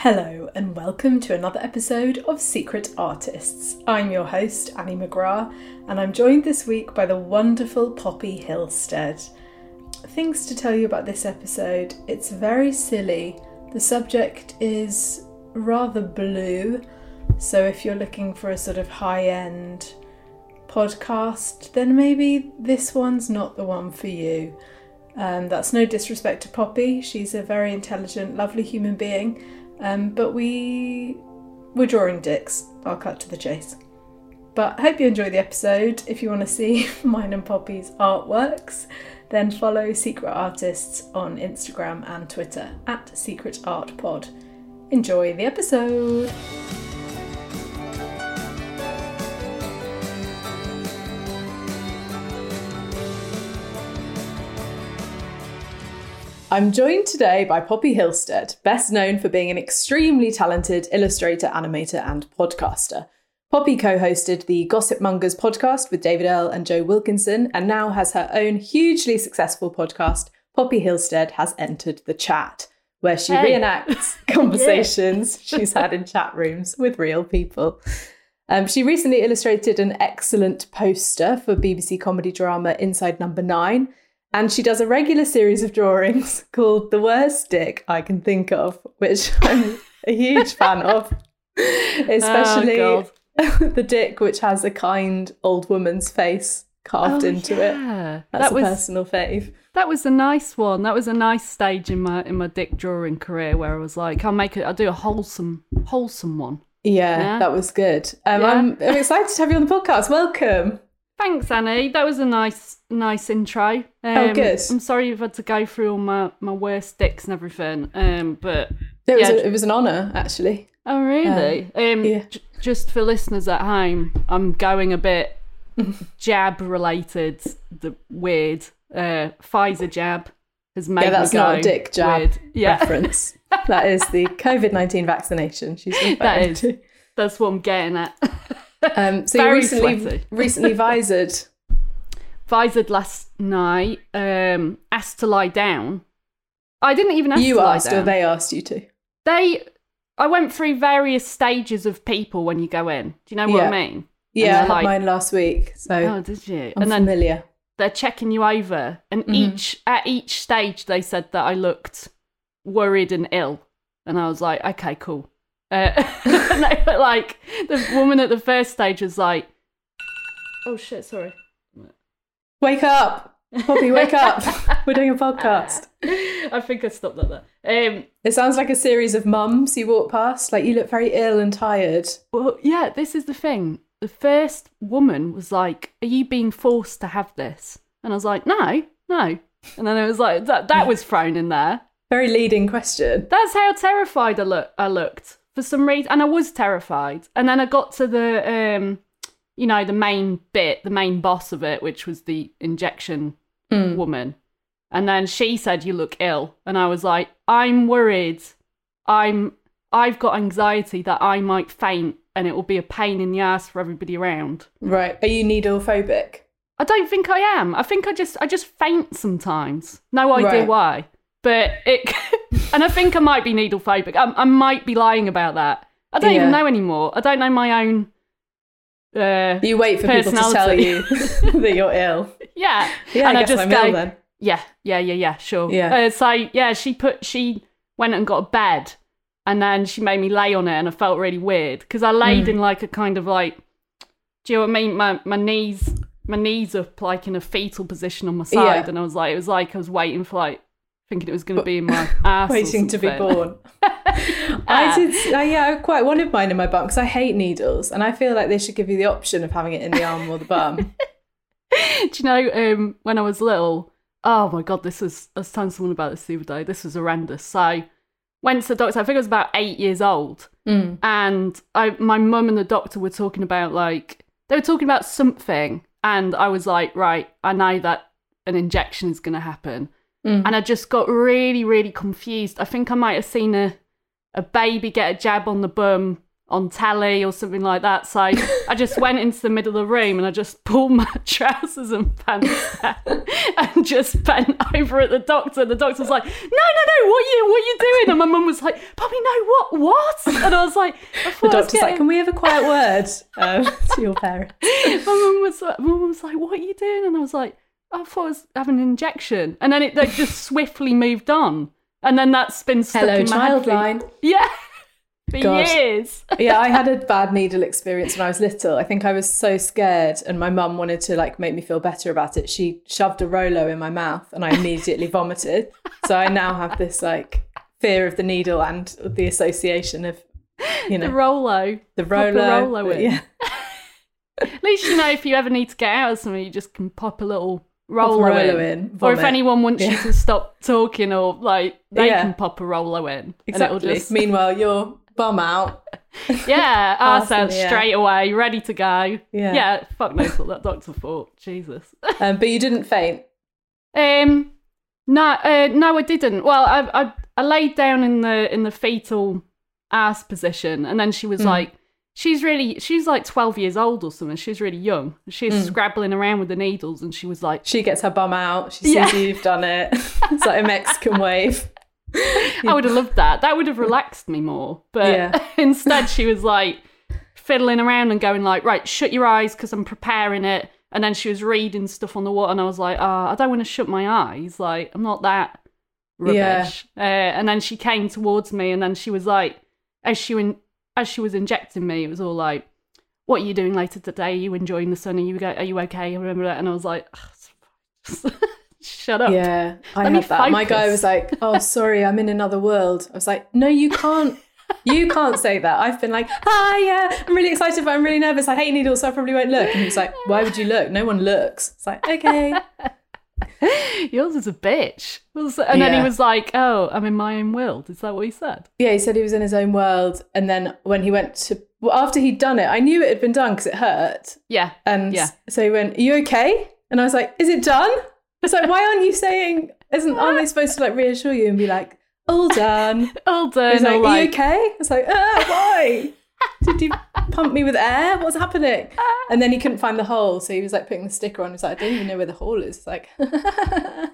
Hello and welcome to another episode of Secret Artists. I'm your host, Annie McGrath, and I'm joined this week by the wonderful Poppy Hillstead. Things to tell you about this episode. It's very silly. The subject is rather blue, so if you're looking for a sort of high end podcast, then maybe this one's not the one for you. Um, that's no disrespect to Poppy. She's a very intelligent, lovely human being, um, but we we're drawing dicks. I'll cut to the chase. But I hope you enjoy the episode. If you want to see mine and Poppy's artworks, then follow Secret Artists on Instagram and Twitter at Secret Art Pod. Enjoy the episode. I'm joined today by Poppy Hillstead, best known for being an extremely talented illustrator, animator, and podcaster. Poppy co hosted the Gossip Mongers podcast with David Earl and Joe Wilkinson, and now has her own hugely successful podcast, Poppy Hillstead Has Entered the Chat, where she Hey. reenacts conversations she's had in chat rooms with real people. Um, she recently illustrated an excellent poster for BBC comedy drama Inside Number Nine, and she does a regular series of drawings called The Worst Dick I Can Think of, which I'm a huge fan of. Especially God. the dick, which has a kind old woman's face carved Oh, into it. That's that a was personal fave. that was a nice one. That was a nice stage in my in my dick drawing career where I was like, I'll make it. I'll do a wholesome wholesome one. Yeah, Yeah. that was good. Um, Yeah. I'm, I'm excited to have you on the podcast. Welcome. Thanks, Annie. That was a nice nice intro. Um, Oh, good. I'm sorry you've had to go through all my my worst dicks and everything. Um, but It was, Yeah. a, it was an honour, actually. oh really? Um, yeah. j- just for listeners at home, I'm going a bit jab related. The weird uh, Pfizer jab has made Yeah, that's not a dick jab weird. Yeah. reference. that is the COVID 19 vaccination she's That is. That's what I'm getting at. Um, so you Very recently, sweaty. recently Pfizered. Pfizered last night, um, asked to lie down. I didn't even ask You to lie asked or they asked you to? They, I went through various stages of people when you go in. Do you know what Yeah. I mean? Yeah, I had like- mine last week. So Oh, did you? I'm and then familiar. they're checking you over, and Mm-hmm. each at each stage they said that I looked worried and ill, and I was like, okay, cool. Uh, and they were like the woman at the first stage was like, oh shit, sorry. Wake up! Poppy, wake up! We're doing a podcast. I think I stopped at that. Um, It sounds like a series of mums you walk past. Like you look very ill and tired. well, yeah, this is the thing. The first woman was like, "Are you being forced to have this?" And I was like, "No, no." And then it was like that. That was thrown in there. Very leading question. That's how terrified I look. I looked for some reason, and I was terrified. And then I got to the, um, you know, the main bit, the main boss of it, which was the injection woman. And then she said, "You look ill," and I was like, "I'm worried. I'm. I've got anxiety that I might faint, and it will be a pain in the ass for everybody around." Right. Are you needle phobic? I don't think I am. I think I just I just faint sometimes. No idea Right. why. But it and I think I might be needle phobic. I, I might be lying about that. I don't even know anymore. I don't know my own uh You wait for people to tell you that you're ill. yeah. Yeah, and I guess I'm ill then. Yeah, yeah, yeah, yeah, sure. Yeah. Uh, so yeah, she put she went and got a bed and then she made me lay on it and I felt really weird because I laid Mm. in like a kind of like do you know what I mean? My my knees my knees up like in a fetal position on my side Yeah. and I was like it was like I was waiting for like thinking it was going to be in my ass. Waiting to be born. I did. I, yeah, I quite wanted mine in my bum because I hate needles, and I feel like they should give you the option of having it in the arm or the bum. Do you know um, when I was little? Oh my god, this was. I was telling someone about this the other day. This was horrendous. So went to the doctor. I think I was about eight years old, Mm. and I, my mum and the doctor were talking about like they were talking about something, and I was like, right, I know that an injection is going to happen, Mm. and I just got really, really confused. I think I might have seen a a baby get a jab on the bum on telly or something like that. So I just went into the middle of the room and I just pulled my trousers and pants and just bent over at the doctor. And the doctor was like, "No, no, no! What you, what you doing?" And my mum was like, "Poppy, no, what, what?" And I was like, I The thought I was doctor's like, "Can we have a quiet word um, to your parents?" my mum was like, my mum was like, "What are you doing?" And I was like, "I thought I was having an injection," and then it like, just swiftly moved on, and then that's been stuck Hello, in my childline. Yeah, for God. years. yeah, I had a bad needle experience when I was little. I think I was so scared, and my mum wanted to like make me feel better about it. She shoved a Rolo in my mouth, and I immediately vomited. So I now have this like fear of the needle and the association of, you know, The Rolo. the Rolo. Rolo in. Yeah, At least you know if you ever need to get out of something, you just can pop a little Pop a Rolo, Rolo in. in, Or if anyone wants you to stop talking, or like they Yeah. can pop a Rolo in. exactly. Just Meanwhile, you're bum out. yeah, Arse out straight away, ready to go. Yeah. yeah. Fuck knows what that doctor thought. Jesus. Um, but you didn't faint. Um, no, uh, no, I didn't. Well, I, I, I laid down in the in the fetal ass position, and then she was Hmm. like, she's really, she's like twelve years old or something. She's really young. She's Hmm. scrabbling around with the needles, and she was like, She gets her bum out. She sees Yeah. you've done it. it's like a Mexican wave. I would have loved that. That would have relaxed me more. But Yeah. instead, she was like fiddling around and going like, right, shut your eyes because I'm preparing it. And then she was reading stuff on the wall, and I was like, oh, I don't want to shut my eyes. Like, I'm not that rubbish. Uh, and then she came towards me, and then she was like, as she in, as she was injecting me, it was all like, "What are you doing later today? Are you enjoying the sun? Are you go- are you okay?" I remember that, and I was like, "Shut up." Yeah, I Let had that. My guy was like, "Oh, sorry, I'm in another world." I was like, "No, you can't. You can't say that." I've been like, "Ah, yeah, I'm really excited, but I'm really nervous. I hate needles, so I probably won't look." And he's like, "Why would you look? No one looks." It's like, okay, Yours is a bitch. And then he was like, "Oh, I'm in my own world." Is that what he said? yeah. He said he was in his own world, and then when he went to, well, after he'd done it, I knew it had been done because it hurt, Yeah. and Yeah. so he went, "Are you okay?" And I was like, "Is it done?" It's like, why aren't you saying? Isn't aren't they supposed to like reassure you and be like, "All done"? All done. He's like, all Are you okay? It's like, ah, why? Did you pump me with air? What's happening? And then he couldn't find the hole, so he was like putting the sticker on. He's like, I don't even know where the hole is. It's like, I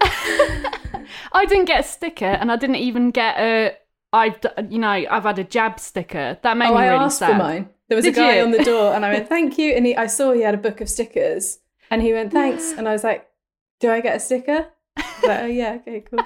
didn't get a sticker, and I didn't even get a. I've, you know, I've had a jab sticker. That made oh, me I really asked sad. for mine. There was Did a guy you? on the door, and I went, thank you. And he, I saw he had a book of stickers, and he went, thanks. And I was like, do I get a sticker? Was like, oh yeah, okay, cool.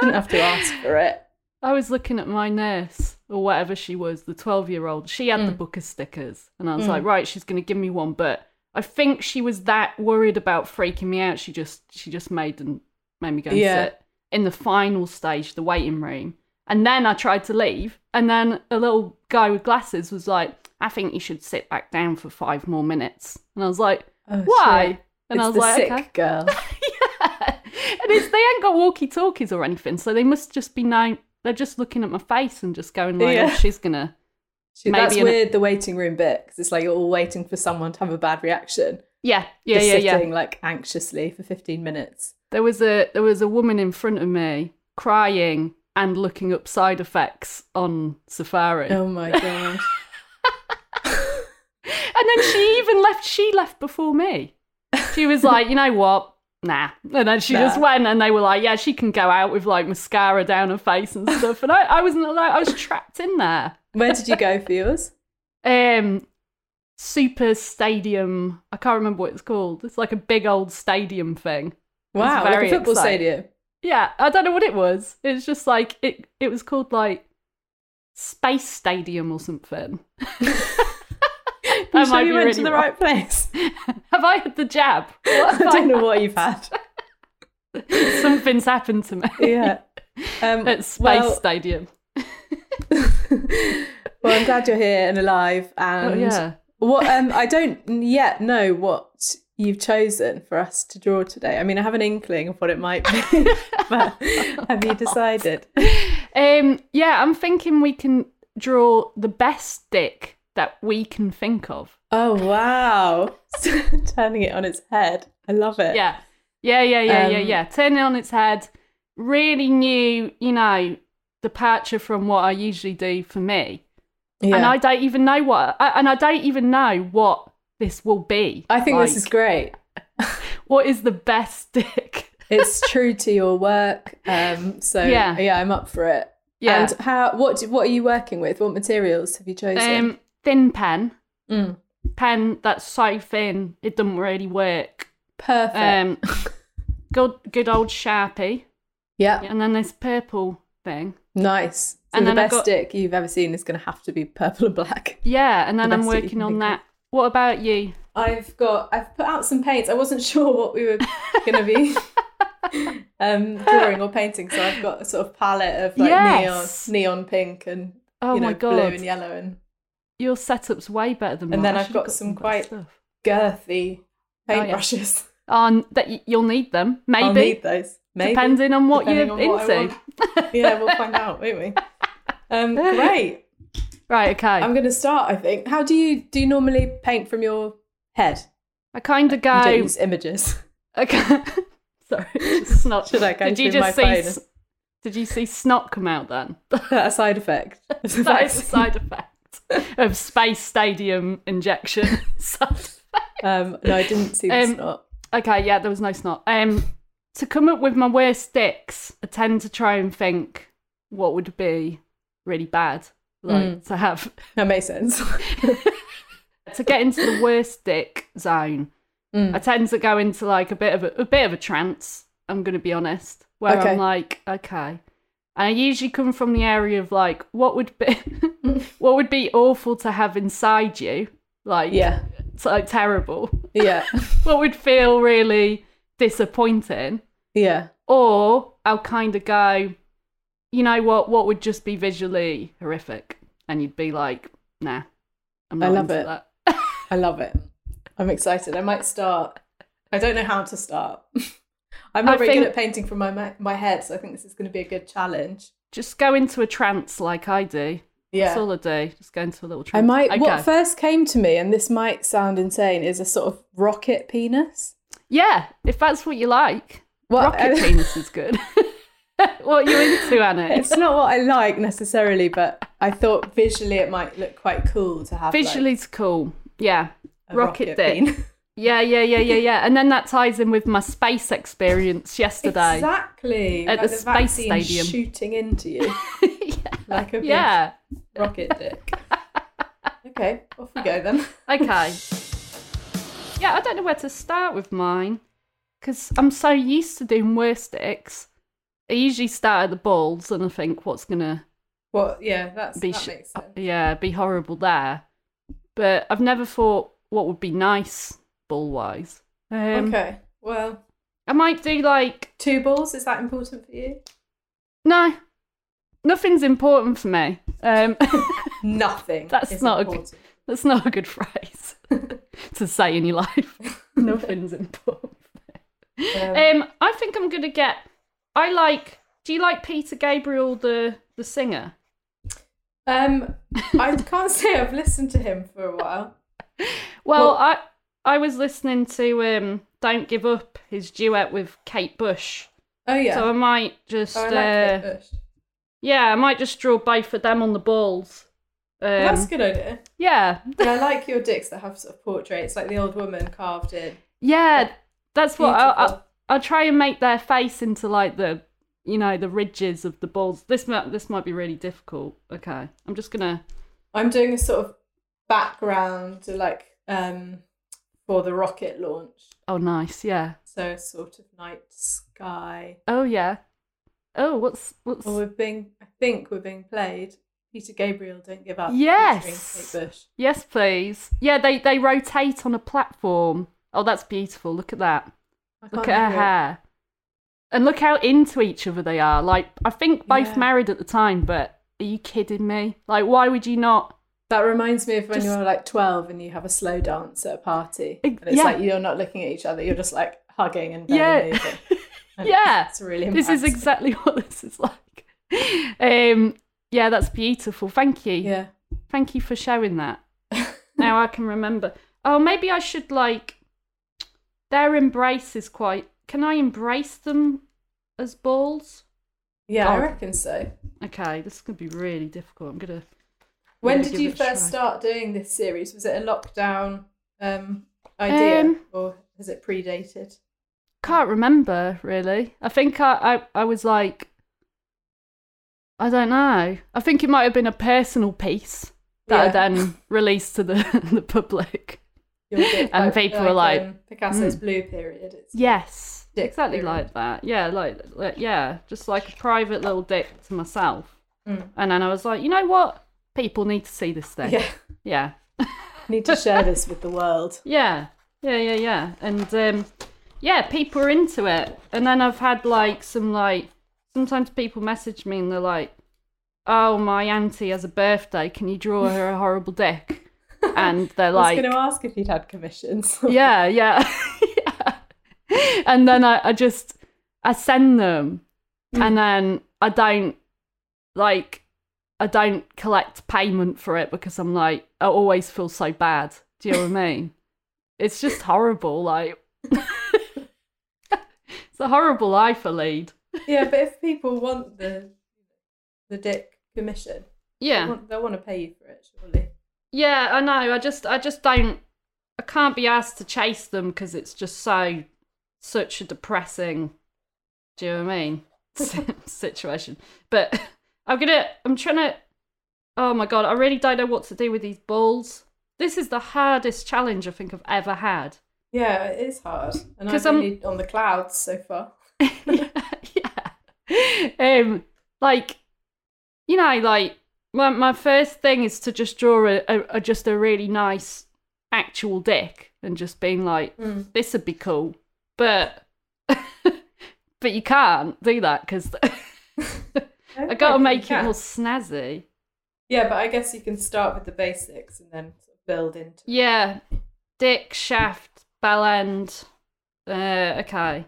Didn't have to ask for it. I was looking at my nurse or whatever she was, the 12 year old. She had the Mm. book of stickers. And I was like, right, she's going to give me one. But I think she was that worried about freaking me out. She just, she just made and made me go and Yeah. sit in the final stage, the waiting room. And then I tried to leave. And then a little guy with glasses was like, I think you should sit back down for five more minutes. And I was like, Oh, why? shit. And it's I was the like, sick okay. girl. yeah. And it's, they ain't got walkie talkies or anything, so they must just be known. They're just looking at my face and just going like, oh, Yeah. "Oh, she's gonna." Maybe that's weird, the waiting room bit, because it's like you're all waiting for someone to have a bad reaction. Yeah, yeah, Just yeah, yeah. sitting like anxiously for 15 minutes. There was a there was a woman in front of me crying and looking up side effects on Safari, Oh my god. and then she even left. She left before me. She was like, "You know what? Nah." And then she just went, and they were like, "Yeah, she can go out with like mascara down her face and stuff." And I, I wasn't allowed. I was trapped in there. Where did you go for yours? um super stadium i can't remember what it's called it's like a big old stadium thing Wow, like a football exciting. stadium. yeah i don't know what it was it's just like it it was called like space stadium or something You That sure you went really to the wrong. right place? have i had the jab What I don't know had? what you've had. Something's happened to me Yeah. Um, at Space well, Stadium. well, I'm glad you're here and alive. Oh, And yeah. what um, I don't yet know what you've chosen for us to draw today. I mean, I have an inkling of what it might be, but have you decided? Um, yeah, I'm thinking we can draw the best stick that we can think of. Oh wow! Turning it on its head. I love it. Yeah. Yeah, yeah, yeah, yeah, Um, yeah. Turning it on its head. Really new, you know, departure from what I usually do for me. Yeah. And I don't even know what, I, and I don't even know what this will be. I think this is great. What is the best stick? It's true to your work. Um, so Yeah. yeah, I'm up for it. Yeah. And how? What? do- What are you working with? What materials have you chosen? um, thin pen. Mm. Pen that's so thin, it doesn't really work. Perfect. Um, good, good old Sharpie. yeah. And then this purple thing. Nice. So And the best got- stick you've ever seen is going to have to be purple and black. Yeah, and then The I'm best that you working on that. What about you? I've got. I've put out some paints. I wasn't sure what we were going to be um, drawing or painting, so I've got a sort of palette of like Yes. neon, neon pink and Oh you know blue and yellow and your setup's way better than mine. And then I've should've got some quite- stuff. girthy Oh, yeah. paintbrushes. Oh, that y- you'll need them, maybe, I'll need those. Maybe. depending on what depending you're on into. yeah, we'll find out, won't we? Um, great. right, okay. I'm going to start. I think. How do you do? You normally paint from your head. I kind of You go. use images. Okay. Sorry, snot. Should I go Did you just see? s- Did you see snot come out then? a side effect. that is a side effect of space stadium injection. Um, no, I didn't see the Um, snot. Okay, yeah, there was no snot. Um, to come up with my worst dicks, I tend to try and think what would be really bad, like Mm. to have That makes sense. to get into the worst dick zone. Mm. I tend to go into like a bit of a, a bit of a trance. I'm going to be honest, where Okay. I'm like, okay, and I usually come from the area of like, what would be, what would be awful to have inside you, like, yeah, it's like terrible. yeah, what would feel really disappointing, yeah. or I'll kind of go, you know what? What would just be visually horrific, and you'd be like, nah, I'm I love it. that. I love it. I'm excited. I might start. I don't know how to start. I'm not I very think- good at painting from my my head, so I think this is going to be a good challenge. Just go into a trance like I do. Yeah. That's all I day. Just go into a little trance. I might. Okay. What first came to me, and this might sound insane, is a sort of rocket penis. Yeah, if that's what you like. What- Rocket uh, penis is good. what are you into, Anna? It's not what I like necessarily, but I thought visually it might look quite cool to have. like, Visually, it's cool. Yeah. a rocket dick. penis. Yeah, yeah, yeah, yeah, yeah. And then that ties in with my space experience yesterday. Exactly. At like the the space stadium. shooting into you yeah. like a big yeah. rocket dick. okay, off we go then. Okay. Yeah, I don't know where to start with mine because I'm so used to doing worst dicks. I usually start at the balls and I think what's gonna Well, yeah, that's be that makes sense. yeah be horrible there, but I've never thought what would be nice ball wise. Um, okay, well, I might do like two balls. Is that important for you? no, nothing's important for me. Um, Nothing. That's not a important. that's not a good phrase to say in your life. Nothing's important. Um, Um, I think I'm gonna get. I like. Do you like Peter Gabriel, the the singer? um, I can't say I've listened to him for a while. Well, Well- I I was listening to um "Don't Give Up" his duet with Kate Bush, Oh yeah, so I might just oh, I like uh, Kate Bush. Yeah, I might just draw both of them on the balls. Um, that's a good idea. yeah, And I like your dicks that have sort of portraits, like the old woman carved in. yeah, that's what I, I, Beautiful. I'll try and make their face into like the you know the ridges of the balls. This might this might be really difficult. Okay, I'm just gonna I'm doing a sort of background like um for the rocket launch. oh nice yeah So a sort of night sky. oh yeah oh what's what's Well, we're being I think we're being played. Peter Gabriel, don't give up. Yes. Yes please yeah they they rotate on a platform oh that's beautiful look at that look at her it. hair and look how into each other they are. Like I think both Yeah. married at the time, but are you kidding me? Like why would you not? That reminds me of when Just- you're like 12 and you have a slow dance at a party. And it's yeah. like you're not looking at each other, you're just like hugging and Yeah. And Yeah. It's really This is exactly what this is like. Um, yeah, that's beautiful. Thank you. Yeah. Thank you for showing that. now I can remember. Oh, maybe I should like. Their embrace is quite. Can I embrace them as balls? Yeah, I reckon so. Okay, this is gonna be really difficult. I'm gonna. When Really did you first start doing this series? Was it a lockdown um, idea Um, or has it predated? Can't remember really. I think I, I, I was like. I don't know. I think it might have been a personal piece that I then released to the the public. And people were like, um, Picasso's "Mm." blue period. It's Yes, exactly period. like that. Yeah, like, like yeah, just like a private little dick to myself. Mm. And then I was like, you know what? People need to see this thing. Yeah, yeah, need to share this with the world. yeah, yeah, yeah, yeah. And um, yeah, people are into it. And then I've had like some like sometimes people message me and they're like, "Oh, my auntie has a birthday. Can you draw her a horrible dick?" And they're like, I was going to ask if you'd had commissions. yeah, yeah, yeah. And then I, I just I send them, mm. and then I don't like I don't collect payment for it because I'm like I always feel so bad. Do you know what I mean? It's just horrible. Like it's a horrible life I lead. yeah, but if people want the the dick commission, they Yeah, want, they'll want to pay you for it, surely. yeah. I know. I just I just don't. I can't be asked to chase them because it's just so such a depressing. Do you know what I mean? situation. But I'm gonna. I'm trying to. Oh my god! I really don't know what to do with these balls. This is the hardest challenge I think I've ever had. Yeah, it is hard, And I'm I'm- really on the clouds so far. yeah. Um, like, you know, like my my first thing is to just draw a, a, a just a really nice actual dick and just being like, Mm. this would be cool, but but you can't do that because I gotta make it more snazzy. Yeah, but I guess you can start with the basics and then build into. Yeah, dick, shaft, bell end. Uh, okay.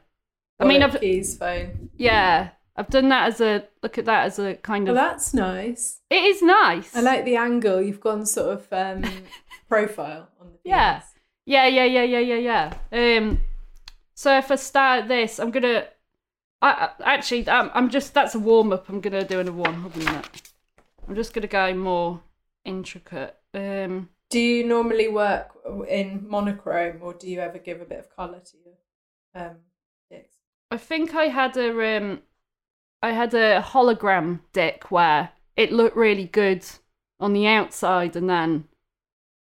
I mean, I've keys, phone. yeah, I've done that as a look at that as a kind Well, of. that's nice. It is nice. I like the angle. You've gone sort of um, profile on the. Yeah. Yeah, yeah, yeah, yeah, yeah, yeah. Um, so if I start this, I'm gonna. I, I actually, I'm, I'm just. That's a warm up. I'm gonna do another one. Hold on a minute. I'm just gonna go more intricate. Um, Do you normally work in monochrome, or do you ever give a bit of colour to your um, dicks? I think I had a um, I had a hologram dick where it looked really good on the outside, and then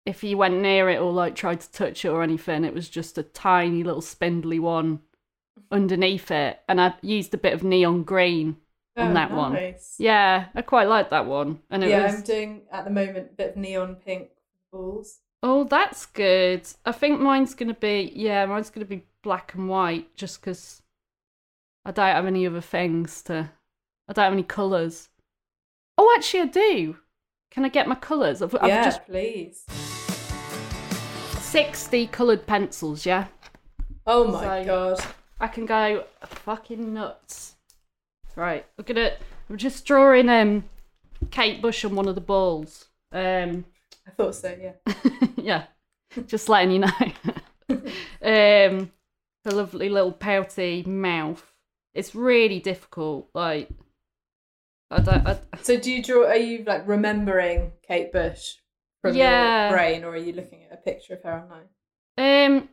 if you went near it or like tried to touch it or anything, it was just a tiny little spindly one underneath it, and I used a bit of neon green on Oh, that one. Yeah, I quite liked that one, and yeah, was I'm doing at the moment a bit of neon pink balls. oh, that's good. I think mine's gonna be yeah, mine's gonna be black and white, just because I don't have any other things to. I don't have any colours. Oh, actually, I do. Can I get my colours? I've, I've yeah, just please. sixty coloured pencils. Yeah, Oh my So- god. I can go fucking nuts. Right, look at it. I'm just drawing um Kate Bush on one of the balls. Um, I thought so. Yeah. yeah, just letting you know. um, her lovely little pouty mouth. It's really difficult. Like, I don't. I, So do you draw? Are you like remembering Kate Bush from Yeah. your brain, or are you looking at a picture of her online? um.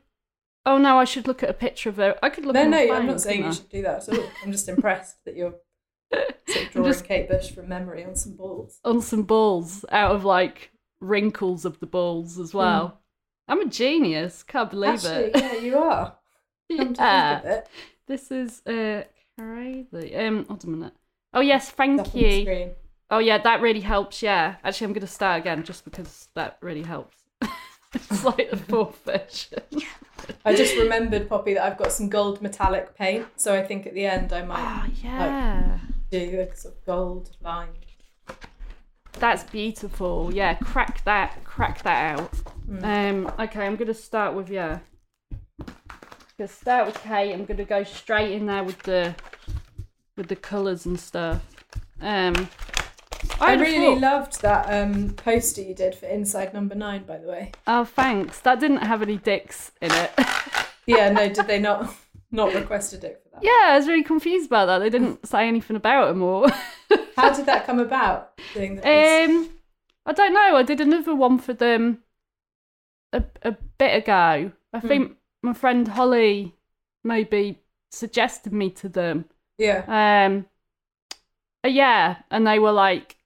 Oh no, I should look at a picture of her. I could look. At No, no, my I'm not saying couldn't you should do that at all. I'm just impressed that you're sort of drawing just- Kate Bush from memory on some balls. On some balls out of like wrinkles of the balls as well. I'm a genius. Can't believe Hmm. Actually, it. yeah, you are. Come to Yeah. think of it. This is uh crazy. Um, hold a minute. Oh yes, thank you. Oh yeah, that really helps. Yeah, actually, I'm gonna start again just because that really helps. it's like the fourth version. I just remembered, Poppy, that I've got some gold metallic paint, so I think at the end I might Oh yeah. do a sort of gold line. That's beautiful. Yeah, crack that, crack that out. Um, okay, I'm gonna start with yeah. Gonna start with Kate. I'm gonna go straight in there with the with the colours and stuff. Um, I I'd really thought- loved that um, poster you did for Inside Number Nine, by the way. Oh, thanks. That didn't have any dicks in it. Yeah, no, did they not not request a dick that? yeah, I was really confused about that. They didn't say anything about him or. How did that come about? That? Um, I don't know. I did another one for them a, a bit ago. I think my friend Holly maybe suggested me to them. yeah, Um, uh, yeah, and they were like,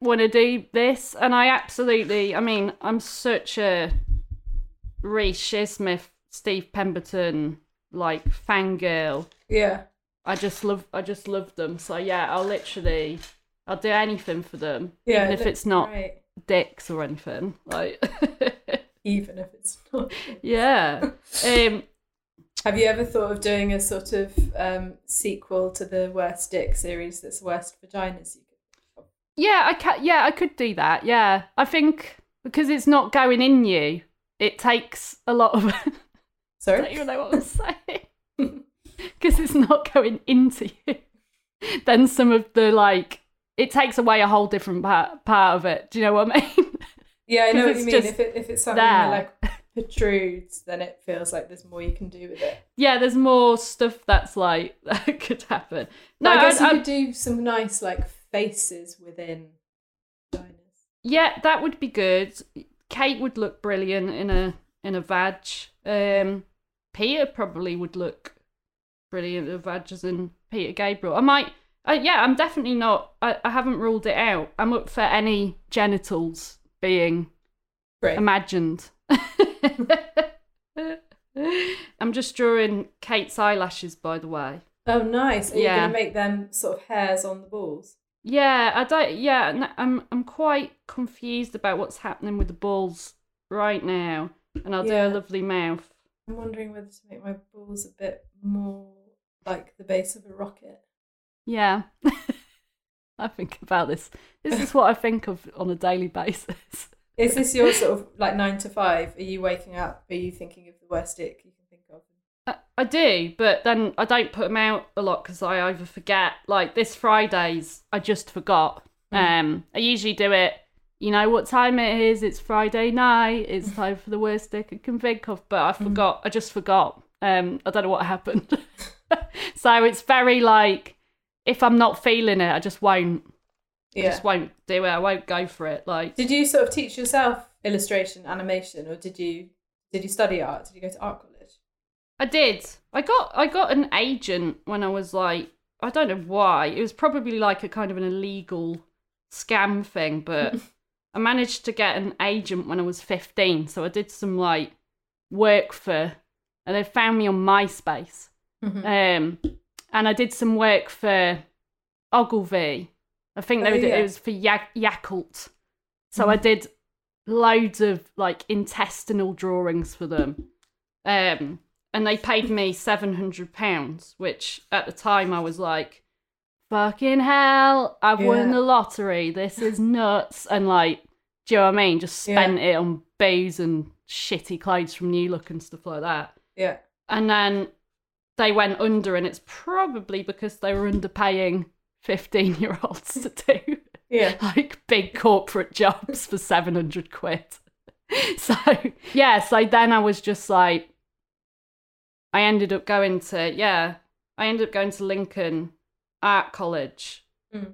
"Want to do this?" And I absolutely. I mean, I'm such a Reece Shearsmith, Steve Pemberton like fangirl. Yeah. I just love. I just love them. So yeah, I'll literally. I'll do anything for them, Yeah, even if it's not great. dicks or anything. Like, even if it's not. yeah. Um, Have you ever thought of doing a sort of um, sequel to the Worst Dick series that's Worst Vaginas? You could yeah, I ca Yeah, I could do that. Yeah, I think because it's not going in you, it takes a lot of. I Sorry? don't even know what I'm saying. Because it's not going into you. Then some of the like, it takes away a whole different part part of it. Do you know what I mean? Yeah, I know what you mean. If, it, if it's something that like protrudes, then it feels like there's more you can do with it. yeah, there's more stuff that's like that could happen. No, No, I guess I- you I- could do some nice like faces within vaginas. Yeah, that would be good. Kate would look brilliant in a in a vag. Um, Peter probably would look brilliant in a vag as in Peter Gabriel. I might. Uh, yeah, I'm definitely not. I, I haven't ruled it out. I'm up for any genitals being Great. imagined. I'm just drawing Kate's eyelashes, by the way. Oh, nice. Are you Yeah. going to make them sort of hairs on the balls? Yeah, I don't. Yeah, I'm. I'm quite confused about what's happening with the balls right now, and I'll Yeah. do a lovely mouth. I'm wondering whether to make my balls a bit more like the base of a rocket. Yeah, I think about this. This is what I think of on a daily basis. Is this your sort of like nine to five? Are you waking up? Are you thinking of the worst dick you can think of? I, I do, but then I don't put them out a lot because I either forget. Like this Fridays, I just forgot. Um, I usually do it. You know what time it is? It's Friday night. It's time for the worst dick I can think of. But I forgot. I just forgot. Um, I don't know what happened. so it's very like if I'm not feeling it, I just won't. I Yeah. just won't do it. I won't go for it. Like Did you sort of teach yourself illustration, animation, or did you did you study art? Did you go to art college? I did. I got I got an agent when I was like I don't know why. It was probably like a kind of an illegal scam thing, but I managed to get an agent when I was 15. So I did some like work for and they found me on MySpace. Um and I did some work for Ogilvy. I think they Oh, were, yeah. it was for Ya- Yakult. So I did loads of like intestinal drawings for them. Um, and they paid me seven hundred pounds, which at the time I was like, "Fucking hell! I've won the lottery. This is nuts!" And like, do you know what I mean? Just Yeah. spent it on booze and shitty clothes from New Look and stuff like that. Yeah. And then they went under, and it's probably because they were underpaying fifteen-year-olds to do Yeah. like big corporate jobs for 700 quid. So, yeah, so then I was just like, I ended up going to, yeah, I ended up going to Lincoln Art College,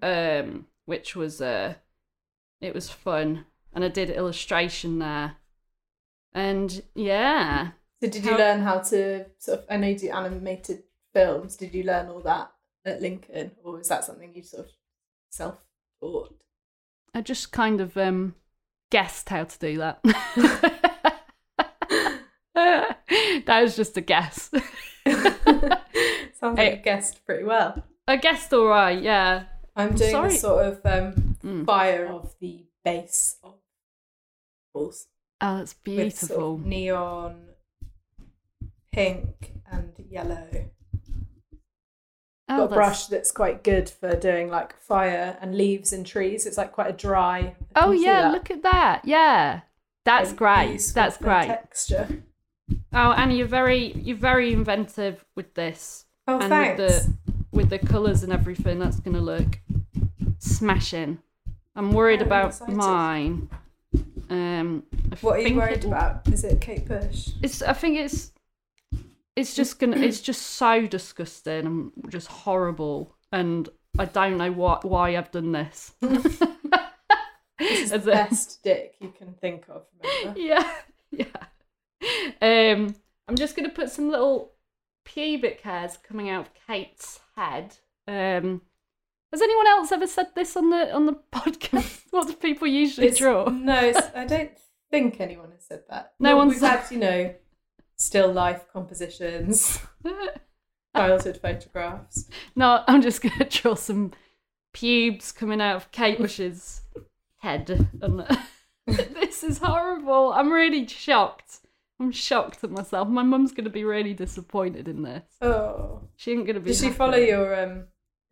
um, which was, uh, it was fun. And I did illustration there. And yeah, So did you How- learn how to sort of? I know you do animated films. Did you learn all that at Lincoln, or was that something you sort of self taught? I just kind of um, guessed how to do that. that was just a guess. Sounds like you guessed pretty well. I guessed all right, yeah. I'm doing sorry. the sort of um, Mm. fire of the base of balls. Oh, that's with sort of beautiful. neon pink and yellow. Oh, got a that's- brush that's quite good for doing like fire and leaves and trees. It's like quite a dry. Oh Can you see yeah, look at that. Yeah. That's great. That's great. Texture. Oh, Annie, you're very you're very inventive with this. Oh, and thanks. with the with the colours and everything, that's gonna look smashing. I'm worried I'm about excited. mine. Um, I What are you worried it'll- about? Is it Kate Bush? It's. I think it's. It's just gonna. It's just so disgusting and just horrible, and I don't know what why I've done this. This is the best dick you can think of. Remember? yeah, yeah. Um, I'm just gonna put some little pubic hairs coming out of Kate's head. Um, has anyone else ever said this on the on the podcast? What do people usually It's- draw? No, I don't think anyone has said that. No Well, one's We've had, you know, still life compositions, childhood photographs. no, I'm just gonna draw some pubes coming out of Kate Bush's head. And this is horrible. I'm really shocked. I'm shocked at myself. My mum's gonna be really disappointed in this. Oh, She ain't gonna be. does she follow your um,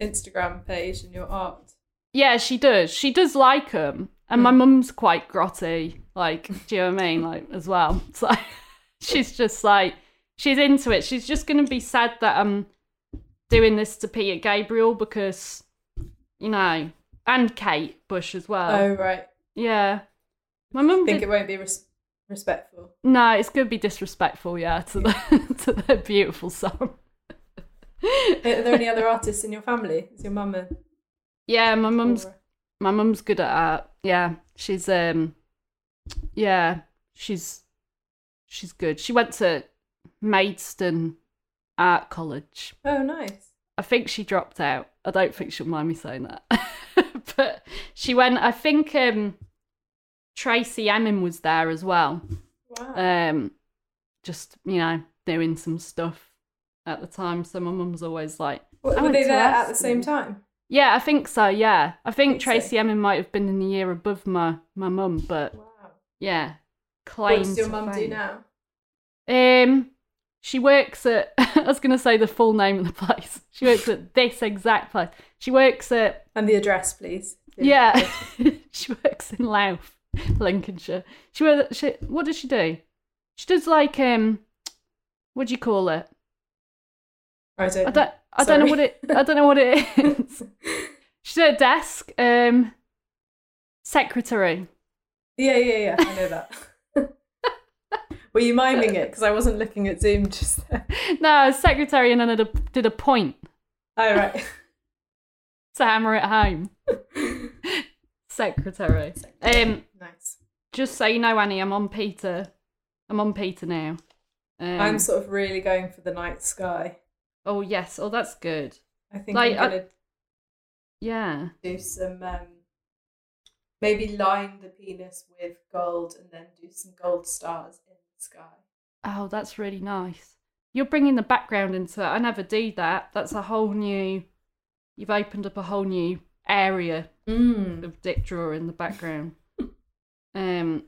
Instagram page and your art? Yeah, she does. She does like them, and my hmm. mum's quite grotty. Like, do you know what I mean? Like, as well. So she's just like, she's into it. She's just gonna be sad that I'm doing this to Peter Gabriel because, you know, and Kate Bush as well. Oh, right. Yeah, my mum think did. it won't be res- respectful. No, it's gonna be disrespectful. Yeah, to the to their beautiful song. Are there any other artists in your family? Is your mum a Yeah, my mum's or- my mum's good at art. Yeah, she's um, yeah, she's she's good. She went to Maidstone Art College. Oh, nice. I think she dropped out. I don't think she'll mind me saying that, but she went. I think um, Tracey Emin was there as well. Wow. Um, just you know doing some stuff at the time. So my mum's always like, What- were they there at the same time? Yeah, I think so. Yeah, I think Think so. Tracey Emin might have been in the year above my my mum, but Wow. yeah, What does your to mum do now? Um, she works at. I was going to say the full name of the place. She works at this exact place. She works at. And the address, please. Yeah, she works in Louth, Lincolnshire. She, works. she What does she do? She does like um, what do you call it? I don't. I don't. I don't know what it. I don't know what it is. She's at a desk. Um, secretary. Yeah, yeah, yeah. I know that. Were you miming it? Because I wasn't looking at Zoom just then. No, secretary, and then I did a, did a point Oh, right. to hammer it home. secretary. Um, nice. just so you know, Annie, I'm on Peter. I'm on Peter now. Um, I'm sort of really going for the night sky. Oh yes. Oh, that's good. I think Like, I'm going to Yeah. do some, um, maybe line the penis with gold and then do some gold stars in the sky. Oh, that's really nice. You're bringing the background into it. I never do that. That's a whole new. You've opened up a whole new area Mm. of dick drawer in the background. um,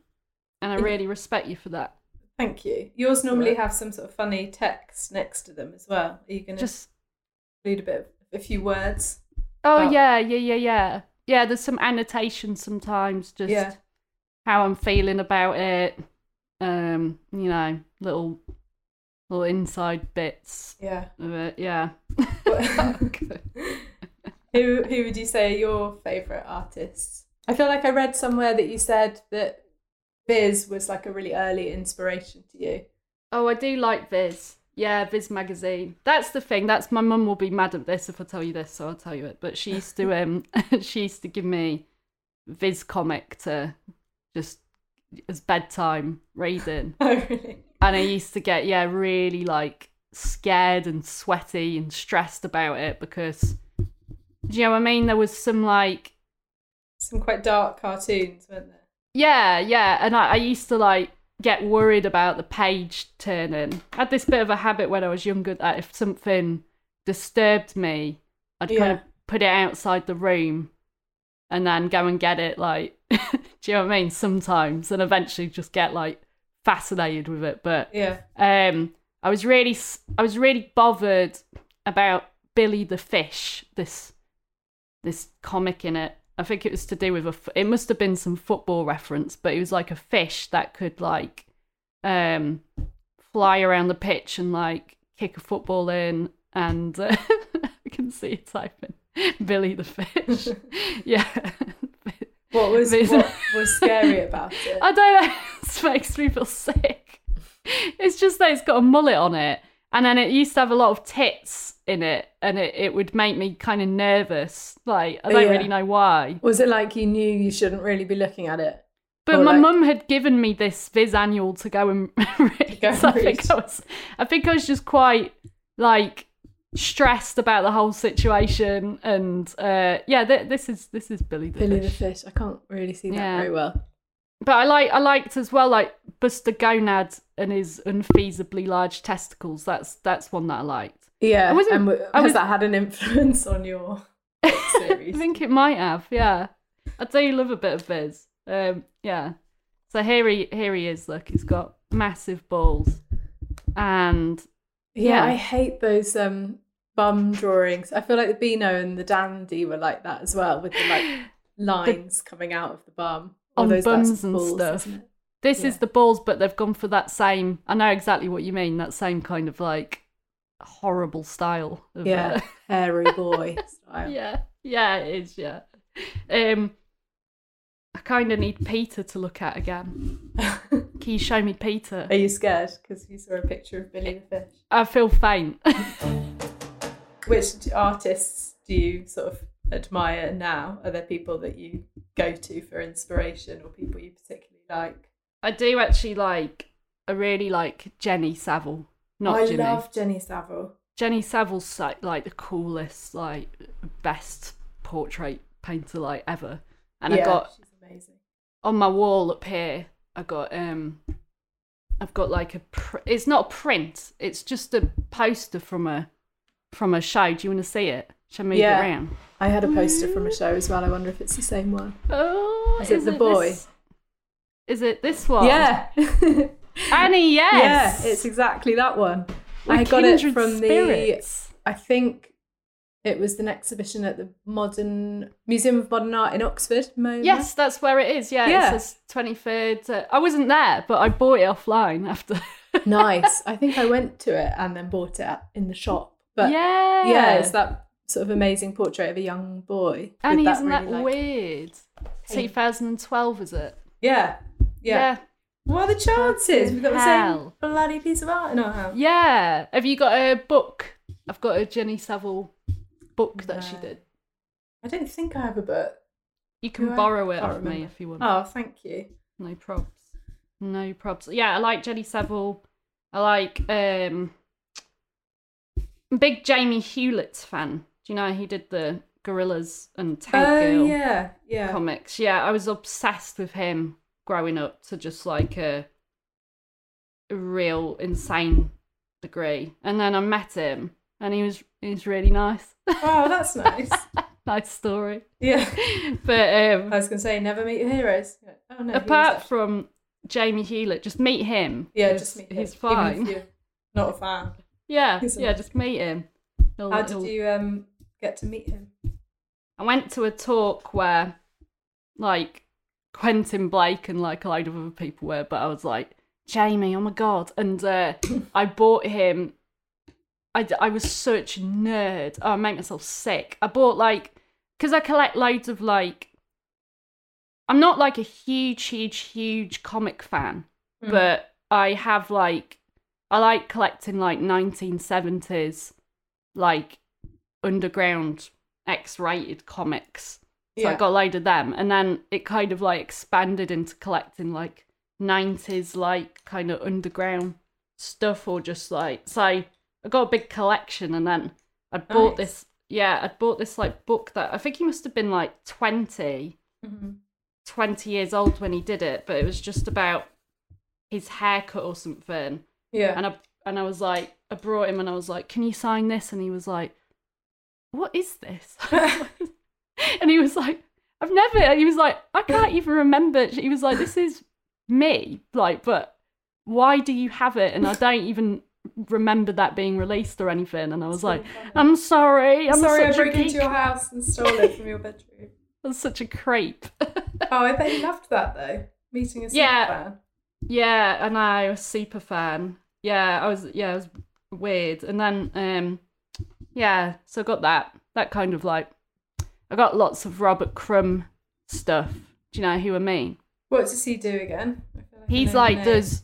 and I really respect you for that. Thank you. Yours normally have some sort of funny text next to them as well. Are you going to Just read a bit of a few words? oh Oh. yeah, yeah, yeah, yeah, yeah. There's some annotations sometimes, just Yeah. how I'm feeling about it. Um, you know, little little inside bits Yeah. of it. Yeah. Who who would you say are your favourite artists? I feel like I read somewhere that you said that Viz was like a really early inspiration to you. Oh, I do like Viz. Yeah, Viz magazine. That's the thing. That's my mum will be mad at this if I tell you this, so I'll tell you it. But she used to um she used to give me Viz comic to just as bedtime reading. Oh really? And I used to get, yeah, really like scared and sweaty and stressed about it because do you know what I mean? There was some like Some quite dark cartoons, weren't there? Yeah, yeah. And I, I used to like get worried about the page turning. I had this bit of a habit when I was younger that if something disturbed me, I'd kind of put it outside the room and then go and get it like Do you know what I mean? Sometimes, and eventually just get like fascinated with it. But Yeah. um, I was really, I was really bothered about Billy the Fish. This, this comic in it. I think it was to do with a. It must have been some football reference, but it was like a fish that could like, um, fly around the pitch and like kick a football in, and uh, I can see it typing Billy the Fish. yeah. What was what was scary about it? I don't know. It makes me feel sick. It's just that it's got a mullet on it, and then it used to have a lot of tits in it, and it, it would make me kind of nervous. Like I don't Yeah. really know why. Was it like you knew you shouldn't really be looking at it? But Or my like- mum had given me this Viz annual to go and read. Go and so I think. I was, I think I was just quite like stressed about the whole situation, and uh, yeah, th- this is this is Billy the Billy Fish. the fish. I can't really see that Yeah. very well. But I like I liked as well like Buster Gonad and his unfeasibly large testicles. That's that's one that I liked. Yeah. I wasn't- and w- I has was- that had an influence on your book I think it might have, yeah. I do love a bit of Viz. Um, yeah. So here he here he is. Look, he's got massive balls, and Yeah, Yeah. I hate those um bum drawings. I feel like the Beano and the Dandy were like that as well, with the like lines coming out of the bum. On those and balls, stuff. this Yeah. is the balls, but they've gone for that same. I know exactly what you mean. That same kind of like horrible style. Of, Yeah, uh, hairy boy style. yeah, yeah, it is. Yeah. Um, I kind of need Peter to look at again. Can you show me Peter? Are you scared because you saw a picture of Billy the fish? I feel faint. Which artists do you sort of admire now? Are there people that you go to for inspiration or people you particularly like? I do actually like. I really like Jenny Saville. Not I Jenny. love Jenny Saville. Jenny Saville's like, like the coolest, like best portrait painter like ever. And I got she's amazing. on my wall up here. I got um, I've got like a. Pr- it's not a print. It's just a poster from a from a show. Do you want to see it? Shall I move Yeah. it around? I had a poster from a show as well. I wonder if it's the same one. Oh, Is it the boy? this- Is it this one? Yeah. Annie. Yes. Yeah, it's exactly that one. We're I got it from spirits. the. I think it was an exhibition at the Modern Museum of Modern Art in Oxford. MoMA. Yes, that's where it is. Yeah, Yeah. it says twenty third. Uh, I wasn't there, but I bought it offline after. nice. I think I went to it and then bought it in the shop. But yeah, yeah, it's that sort of amazing portrait of a young boy. And with isn't that like- weird? 2012 is it? Yeah. Yeah. What are the chances? We've got the hell. same bloody piece of art in our house. Yeah. Have you got a book? I've got a Jenny Saville book that she did. I don't think I have a book. You can Do I? borrow it Can't off me if you want. Oh, thank you. No probs. No probs. Yeah, I like Jenny Saville. I like um big Jamie Hewlett fan. Do you know he did the Gorillaz and Tank Oh Girl yeah, yeah. comics? Yeah, I was obsessed with him growing up to just like a, a real insane degree. And then I met him and he was he was really nice. Oh, that's nice. nice story. yeah. But um I was gonna say never meet your heroes. Oh no. apart actually- from Jamie Hewlett, just meet him. yeah, just meet him. He's fine. not a fan. Yeah, He's yeah, just meet him. He'll- How did he'll- you um get to meet him? I went to a talk where, like, Quentin Blake and like a load of other people were, but I was like, Jamie, oh my god! And uh, I bought him. I, I was such a nerd. Oh, I made myself sick. I bought like because I collect loads of like. I'm not like a huge, huge, huge comic fan, Hmm. but I have like I like collecting like 1970s like underground X-rated comics. So I got a load of them, and then it kind of like expanded into collecting like 90s like kind of underground stuff, or just like so. I got a big collection, and then I'd bought Nice. this. Yeah, I'd bought this like book that I think he must have been like 20, Mhm. 20 years old when he did it, but it was just about his haircut or something. Yeah. And I and I was like, I brought him and I was like, "Can you sign this?" And he was like, "What is this?" and he was like, I've never. He was like, I can't even remember. He was like, this is me. Like, but why do you have it? And I don't even remember that being released or anything. And I was like, I'm sorry. I'm Sorry, I broke into your house and stole it from your bedroom. I was such a creep. Oh, I bet he loved that though. Meeting a super Yeah. fan. yeah, and I was super fan. Yeah, I was. Yeah, it was weird. And then, um, yeah, so I got that. That kind of like, I got lots of Robert Crumb stuff. Do you know who I mean? What does he do again? Like He's like does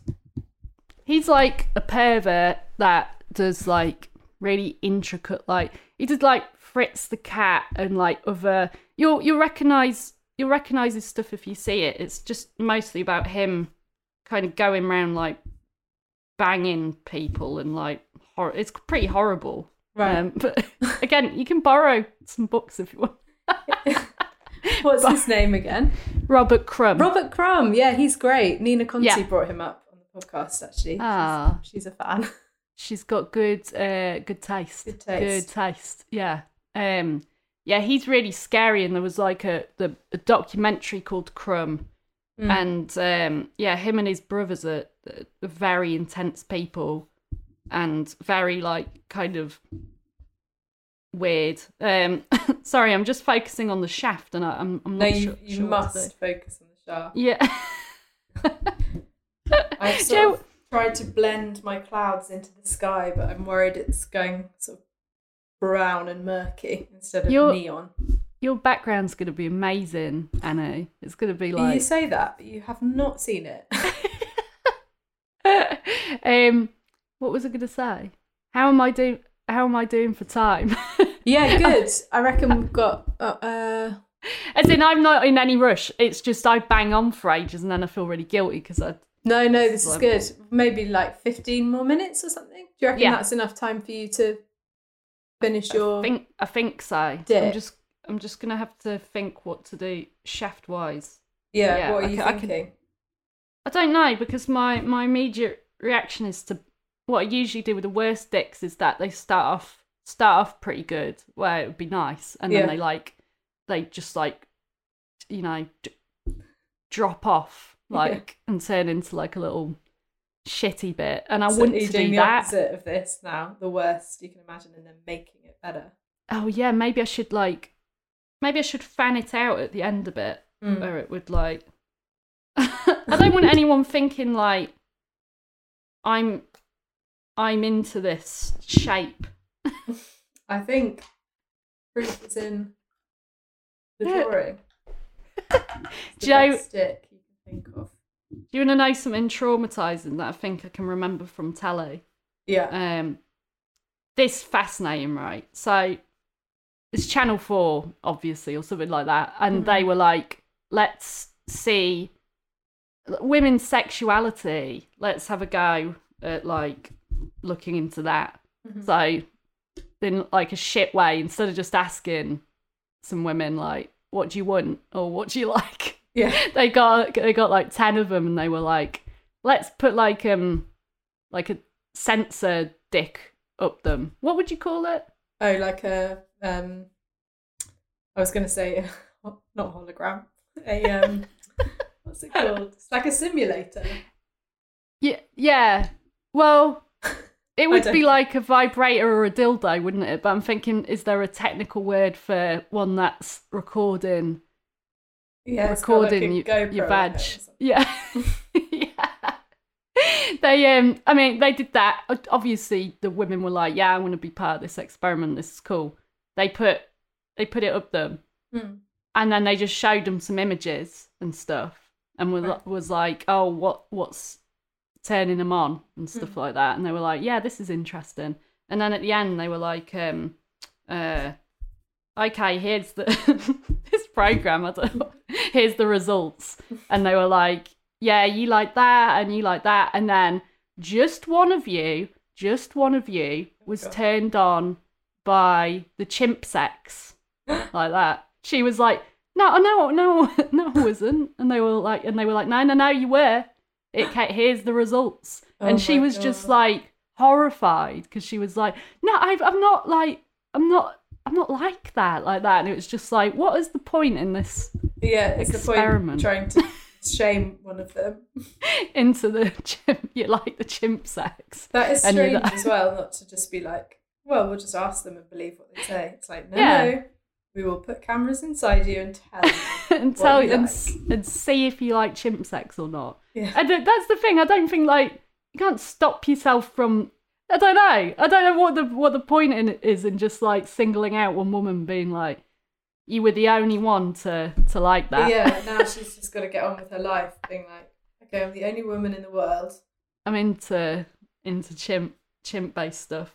he's like a pervert that does like really intricate like he did like Fritz the cat and like other you'll you'll recognize you'll recognize his stuff if you see it. It's just mostly about him kind of going around like banging people and like hor- it's pretty horrible. Right. Um, but again, you can borrow some books if you want. What's his name again? Robert Crumb. Robert Crumb. Yeah, he's great. Nina Conti Yeah. brought him up on the podcast. Actually, She's- Ah. she's, a fan. She's got good uh good taste. Good taste. Good taste. Yeah. Um yeah, he's really scary and there was like a the a documentary called Crumb. Mm. And um yeah, him and his brothers are, are very intense people and very like kind of weird. Um sorry, I'm just focusing on the shaft and I, I'm I'm No, not you, sure. you sure must focus on the shaft. Yeah. I've sort you- of tried to blend my clouds into the sky, but I'm worried it's going sort of brown and murky instead of neon. Your background's gonna be amazing, Anna. It's gonna be like you say that, but you have not seen it. um, what was I going to say? How am I doing? How am I doing for time? yeah, good. I reckon we've got. Uh, uh, As in, I'm not in any rush. It's just I bang on for ages, and then I feel really guilty because I. no, no, this is good. Maybe like 15 more minutes or something. Do you reckon Yeah. that's enough time for you to finish your. I think I think so. I'm just I'm just gonna have to think what to do shaft wise. yeah, yeah, what are I you ca- I can- thinking? I don't know because my my immediate reaction is to what I usually do with the worst dicks is that they start off start off pretty good where it would be nice and Yeah. then they like they just like you know d- drop off like and turn into like a little shitty bit and I you're to doing do the that. opposite of this now, the worst you can imagine, and then making it better. Oh yeah, maybe I should like maybe I should fan it out at the end a bit Mm. where it would like I don't want anyone thinking like I'm I'm into this shape. I think proof is in the drawing. The Joe- stick you can think of. Do you want to know something traumatizing that I think I can remember from telly? Yeah. Um, this fascinating, right? So it's Channel Four, obviously, or something like that, and they were like, "Let's see women's sexuality. Let's have a go at like looking into that." So, in like a shit way, instead of just asking some women like, "What do you want?" or "What do you like?" yeah. they got they got like 10 of them and they were like let's put like um like a sensor dick up them what would you call it Oh, like a um I was gonna say not hologram. A um what's it called? It's like a simulator. yeah yeah well it would be like a vibrator or a dildo wouldn't it? But i'm thinking is there a technical word for one that's recording Yeah, it's like, recording your or badge yeah. Yeah. They um i mean they did that. Obviously the women were like yeah i want to be part of this experiment. This is cool. They put they put it up them. Hmm. and then they just showed them some images and stuff and was, Right. was like oh what what's turning them on and stuff Hmm. like that and they were like yeah this is interesting. And then at the end they were like um uh okay here's the this program i don't know here's the results. And they were like yeah you like that and you like that. And then just one of you just one of you was God. turned on by the chimp sex like that. She was like no no no no i wasn't. And they were like and they were like no no no you were it here's the results Oh and she was just like horrified because she was like no I've, i'm not like i'm not i'm not like that like that and it was just like what is the point in this Yeah, it's the Experiment. point trying to shame one of them. into the chimp. You like the chimp sex? That is strange like- as well, not to just be like, well, we'll just ask them and believe what they say. It's like, no, Yeah. no, we will put cameras inside you and tell you. and tell you and, like. s- and see if you like chimp sex or not. Yeah. And that's the thing. I don't think like you can't stop yourself from. I don't know. I don't know what the what the point in it is in just like singling out one woman being like, you were the only one to to like But that. yeah, now she's just got to get on with her life, being like, okay, I'm the only woman in the world. I'm into into chimp chimp based stuff.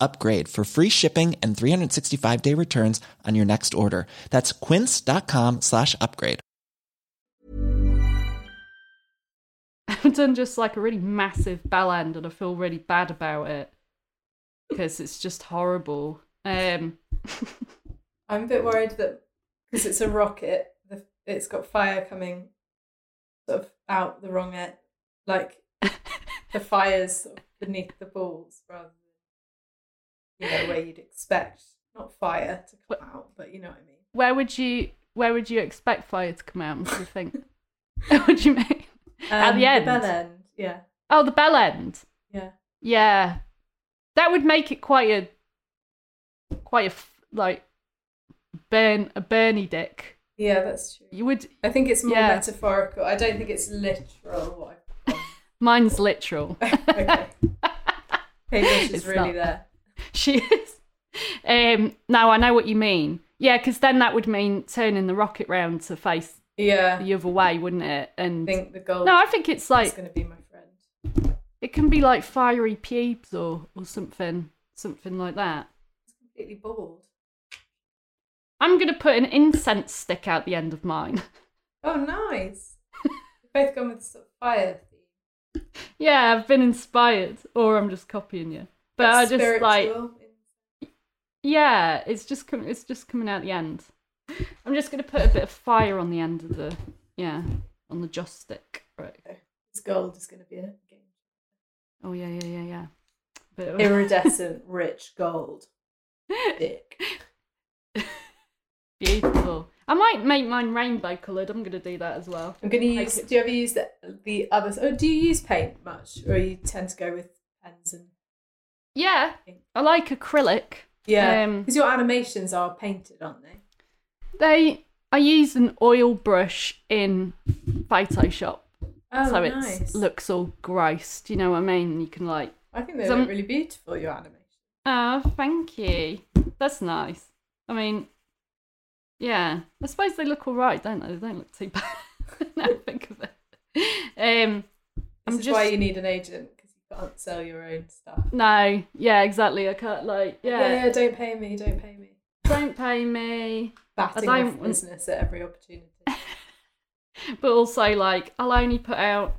upgrade for free shipping and 365 day returns on your next order. That's quince.com slash upgrade. I've done just like a really massive bell end, and I feel really bad about it because it's just horrible. Um, I'm a bit worried that because it's a rocket, it's got fire coming sort of out the wrong end, like the fire's sort of beneath the balls rather than you know where you'd expect not fire to come out, but you know what I mean. where would you where would you expect fire to come out? Do you think? what do you mean? At Um, the end. The bell end, yeah, Oh, the bell end. yeah. Yeah, that would make it quite a quite a like burn a Bernie dick. Yeah, that's true. You would. I think it's more Yeah. metaphorical. I don't think it's literal. What Mine's literal. okay. Is It's really not. there. she is. Um, now I know what you mean. Yeah, because then that would mean turning the rocket round to face Yeah, the other way, wouldn't it? And I think the gold no, I think it's like going to be my friend. it can be like fiery pubes or or something, something like that. Completely bald. I'm gonna put an incense stick out the end of mine. Oh, nice. Both gone with sort of fire theme. yeah, I've been inspired, or I'm just copying you. But I just like Yeah, it's just com- it's just coming out the end. I'm just gonna put a bit of fire on the end of the yeah on the joss stick. Right. This gold is going to be a game. Oh yeah yeah yeah yeah. Of- Iridescent, rich gold. Dick. Beautiful. I might make mine rainbow coloured. I'm gonna do that as well. I'm going to use. Do you ever use the, the others? Oh, do you use paint much, or you tend to go with pens and? Yeah, I like acrylic. Yeah, Um, because your animations are painted, aren't they? They I use an oil brush in Photoshop, Oh, so it nice. looks all gross. Do you know what I mean? You can like, I think they look really beautiful. Your animation. oh, thank you. That's nice. I mean, yeah, I suppose they look all right, don't they? They don't look too bad. now I think of it. Um, This I'm is just why you need an agent can't sell your own stuff. no, yeah, exactly. I can't like, yeah, yeah, yeah. Don't pay me. Don't pay me. don't pay me. Batting don't off business at every opportunity. but also like I'll only put out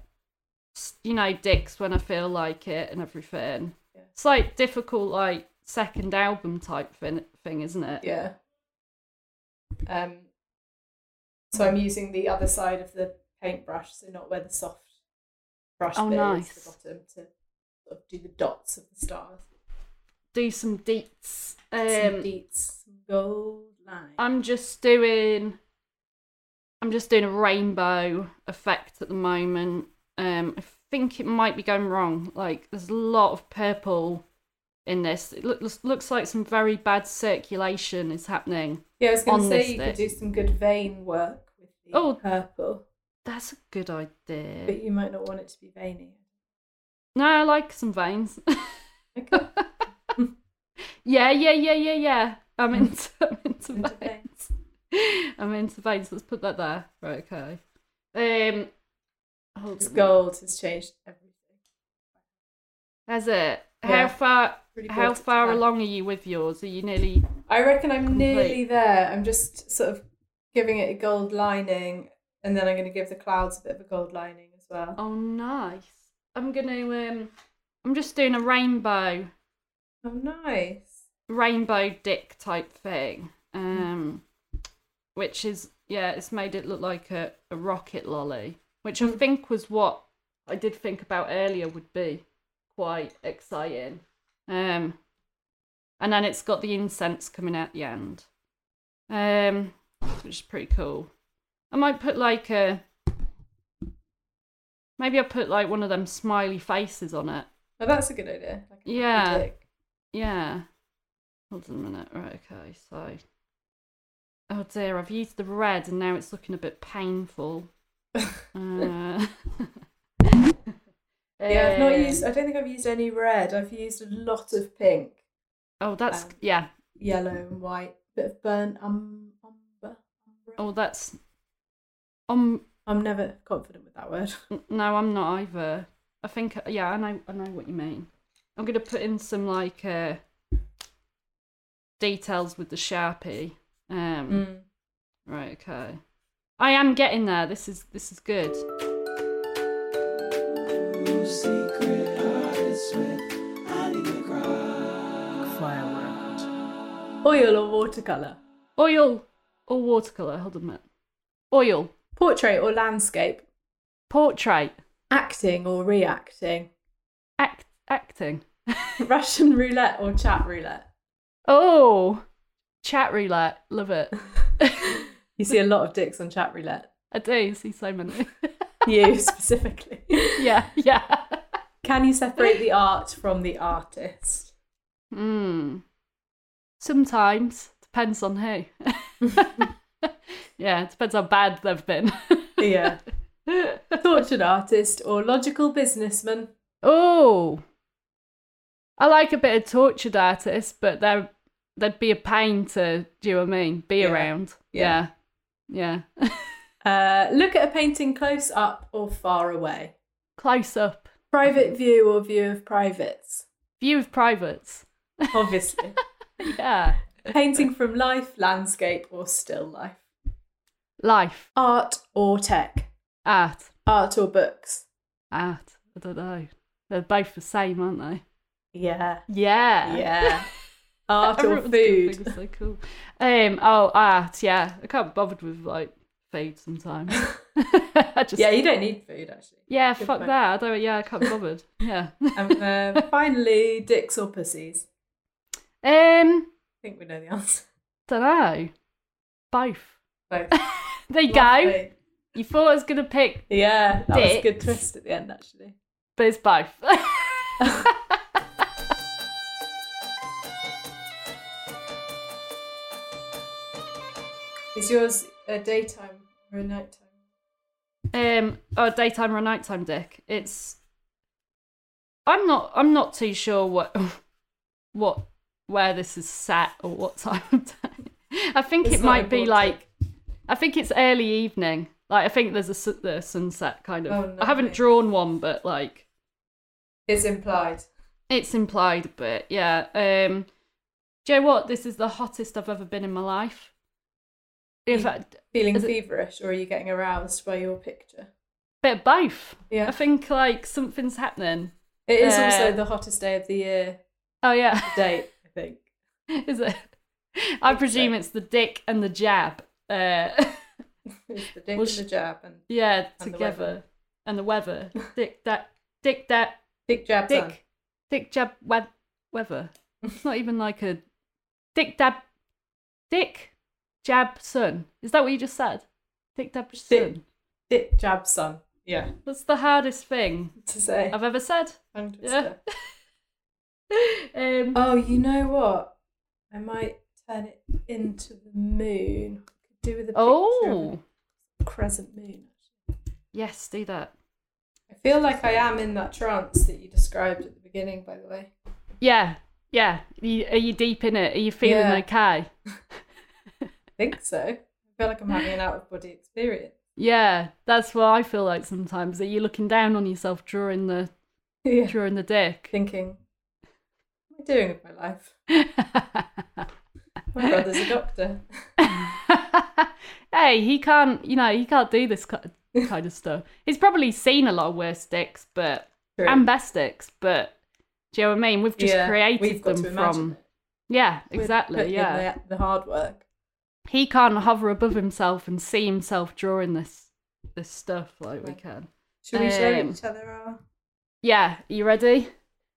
you know dicks when I feel like it and everything. Yeah. It's like difficult like second album type thing, thing isn't it? Yeah. Um. So I'm using the other side of the paintbrush, so not where the soft brush Oh, bit is, nice. the bottom, to do the dots of the stars. Do some deets. some Um, beats, some gold lines. I'm just doing. I'm just doing a rainbow effect at the moment. Um, I think it might be going wrong. Like there's a lot of purple in this. It looks looks like some very bad circulation is happening. yeah, I was going to say you could do some good vein work with the Oh. purple. That's a good idea. but you might not want it to be veiny. No, I like some veins. Okay. yeah, yeah, yeah, yeah, yeah. I'm into, I'm into, Into veins. I'm into veins. Let's put that there. Right, okay. Um, hold This gold has changed everything. Has it? How far? Really how brought it to far along are you with yours? Are you nearly? I reckon I'm Complete. nearly there. I'm just sort of giving it a gold lining, and then I'm going to give the clouds a bit of a gold lining as well. Oh, nice. I'm gonna. Um, I'm just doing a rainbow, Oh, nice. rainbow dick type thing. Um, which is yeah, it's made it look like a, a rocket lolly, which I think was what I did think about earlier would be quite exciting. Um, and then it's got the incense coming out the end, um, which is pretty cool. I might put like a maybe I'll put like one of them smiley faces on it. Oh, that's a good idea. Like a Yeah. Yeah. Hold on a minute. Right, okay, so. Oh dear, I've used the red and now it's looking a bit painful. Uh... Yeah, I've not Uh, used. I don't think I've used any red. I've used a lot of pink, Oh, that's. um, Yeah. yellow, and white. Bit of burnt um, umber. Oh, that's. Um, I'm never confident with that word. no, I'm not either. I think. Yeah, I know. I know what you mean. I'm gonna put in some like uh, details with the sharpie. Um, Mm. Right, okay. I am getting there. This is this is good. Fire. Oil or watercolor, Oil or watercolor? Hold on a minute. Oil. Portrait or landscape, Portrait. acting or reacting, Act acting. Russian roulette or chat roulette. Oh, chat roulette. Love it. You see a lot of dicks on chat roulette. I do see so many. You specifically. yeah, yeah. Can you separate the art from the artist? Hmm. Sometimes depends on who. yeah, it depends how bad they've been. Yeah. Tortured artist or logical businessman? Oh, I like a bit of tortured artist, but they're they'd be a pain to. Do you know what I mean? Be Yeah. around. Yeah. Yeah, yeah. Uh, look at a painting close up or far away. Close up Private view or view of privates? view of privates. Obviously. Yeah, Painting from life, landscape, or still life. life, Art or tech. art, Art or books. art. I don't know. They're both the same, aren't they? Yeah. Yeah, Yeah. Art or Everyone's gonna think food. so cool. Um. Oh, art. Yeah, I can't be bothered with like food sometimes. I just Yeah, you don't need food actually. Yeah, Good fuck point. that. I don't. Yeah, I can't be bothered. Yeah. And uh, finally, dicks or pussies. um. I think we know the answer. Don't know. Both. Both. There you go. You thought I was gonna pick, Yeah, that was a good twist at the end actually. but it's both. Is yours a daytime or a nighttime? um. Oh, daytime or a nighttime dick. It's. I'm not. I'm not too sure what, what, where this is set or what time of day. I think It's it might be like. I think it's early evening. Like I think there's a the sunset kind of. Oh, I haven't nice. drawn one, but like It's implied. It's implied a bit, yeah. Um, do you know what? This is the hottest I've ever been in my life. In fact, Feeling Is it- feverish or are you getting aroused by your picture? bit of both. Yeah. I think like something's happening. It is Uh, also the hottest day of the year Oh yeah, date. is it? I think presume it's the dick and the jab. Uh, It's the dick Well, and the jab and yeah, And together. weather. And the weather. dick that. Dick that. dick jab. Dick. Dick jab. We- weather. It's not even like a. Dick dab. Dick jab sun. Is that what you just said? Dick dab sun. Dick jab son. Yeah. That's the hardest thing To say. I've ever said. Twister. um, Oh, you know what? I might turn it into the moon. Could do with a oh, crescent moon. Yes, do that. I feel like I am in that trance that you described at the beginning, by the way. Yeah, yeah. Are you, are you deep in it? Are you feeling Yeah. okay? I think so. I feel like I'm having an out of body experience. Yeah, that's what I feel like sometimes. That you're looking down on yourself during the Yeah. during the dick. Thinking, what am I doing with my life? My brother's a doctor. hey, he can't. You know, he can't do this kind of stuff. He's probably seen a lot of worse dicks, but True. and best dicks, but do you know what I mean? We've just Yeah, created we've them from. it. Yeah, exactly. Yeah, the, the hard work. he can't hover above himself and see himself drawing this this stuff like we can. Should we show Um, each other our Yeah, you ready?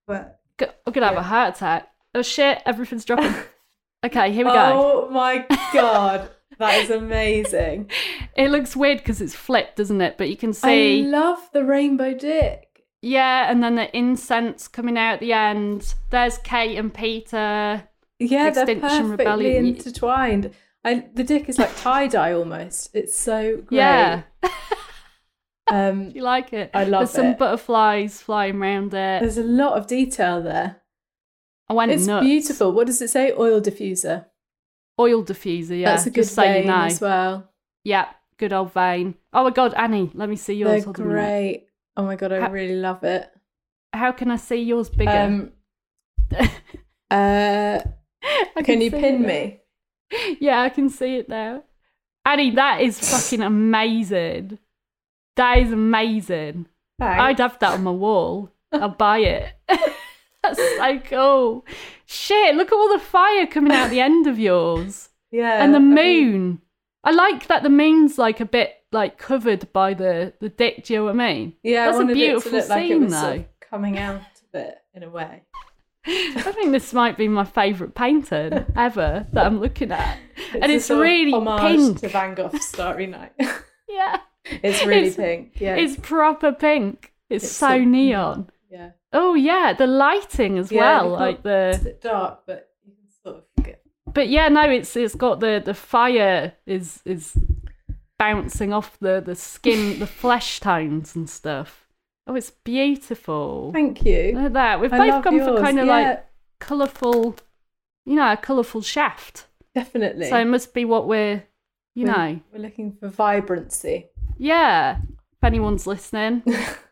work? I'm oh, gonna have Yeah. a heart attack. Oh shit! Everything's dropping. okay, here we go. Oh my god, that is amazing. It looks weird because it's flipped, doesn't it? But you can see. I love the rainbow dick. Yeah, and then the incense coming out at the end. There's Kate and Peter. Yeah, they're Extinction perfectly Rebellion. intertwined. I, the dick is like tie dye almost. It's so great. Yeah, Um, you like it? I love it. There's some butterflies flying around it. there's a lot of detail there. I went It's nuts. beautiful. What does it say? Oil diffuser. Oil diffuser, yeah. That's a good just you vein know. as well. Yeah, good old vein. Oh my god, Annie, let me see yours. They're Hold on a minute. great. Oh my god, I Ha- really love it. How can I see yours bigger? Um, uh, I can you pin it. me? Yeah, I can see it now. Annie, that is fucking amazing. That is amazing. I'd have that on my wall. I'll buy it. That's so cool. Shit, look at all the fire coming out the end of yours. Yeah, and the I mean- moon. I like that the moon's like a bit like covered by the the dick, do you know what I mean? yeah, That's I a beautiful look like scene was sort though. of coming out of it in a way. I think this might be my favourite painting ever that I'm looking at. and it's sort of really homage pink. to Van Gogh's Starry Night. Yeah. it's really It's- pink. Yeah, It's proper pink. It's, It's so so- neon. yeah. Oh yeah, the lighting as Yeah, well. Like the dark, but you can sort of get. But yeah, no, it's it's got the the fire is is bouncing off the the skin, the flesh tones and stuff. Oh, it's beautiful. Thank you. Look at that. We've I both gone for kind of yeah. like colourful, you know, a colourful shaft. Definitely. So it must be what we're, you We're- know, we're looking for vibrancy. Yeah. If anyone's listening,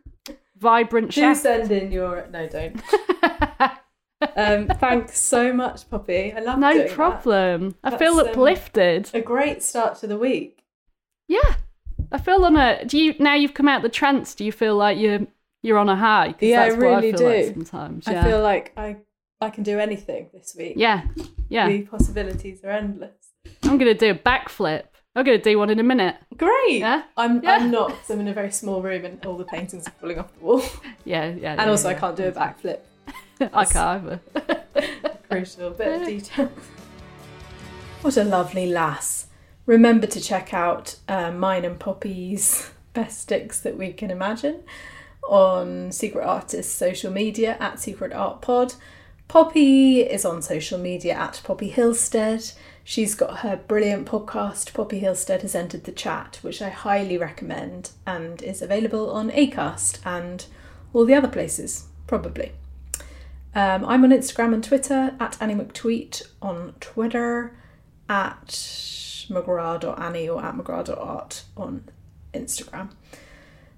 vibrant Do send in your no, don't. um, thanks so much, Poppy. I love no doing that. problem. I feel um, uplifted. A great start to the week. Yeah, I feel on a. Do you now you've come out the trance? Do you feel like you're you're on a high? 'Cause Yeah, I that's what really I feel like do. sometimes. I feel like I I can do anything this week. yeah, yeah. The possibilities are endless. I'm gonna do a backflip. I'm gonna do one in a minute. Great. Yeah? I'm Yeah. I'm not I'm in a very small room and all the paintings are falling off the wall. Yeah, yeah. and also I can't do a backflip. I can't either. Crucial bit of detail. What a lovely lass. Remember to check out uh, mine and Poppy's best sticks that we can imagine on Secret Artist's social media at Secret Art Pod. Poppy is on social media at Poppy Hillstead. She's got her brilliant podcast, Poppy Hillstead Has Entered the Chat, which I highly recommend and is available on Acast and all the other places, probably. Um, I'm on Instagram and Twitter at Annie McTweet on Twitter, at McGrath.Annie or Annie or at McGrath.Art on Instagram.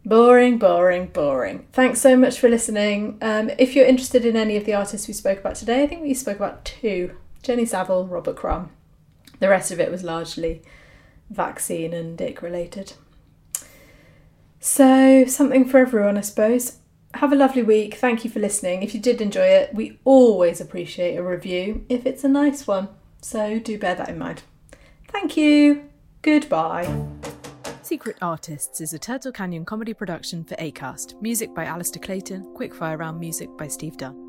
Boring, boring, boring. Thanks so much for listening. Um, if you're interested in any of the artists we spoke about today, I think we spoke about two Jenny Saville, Robert Crumb. The rest of it was largely vaccine and dick related. So, something for everyone, I suppose. Have a lovely week. Thank you for listening. If you did enjoy it, we always appreciate a review if it's a nice one. So, do bear that in mind. Thank you. Goodbye. Secret Artists is a Turtle Canyon comedy production for ACAST. Music by Alistair Clayton, Quickfire Round music by Steve Dunn.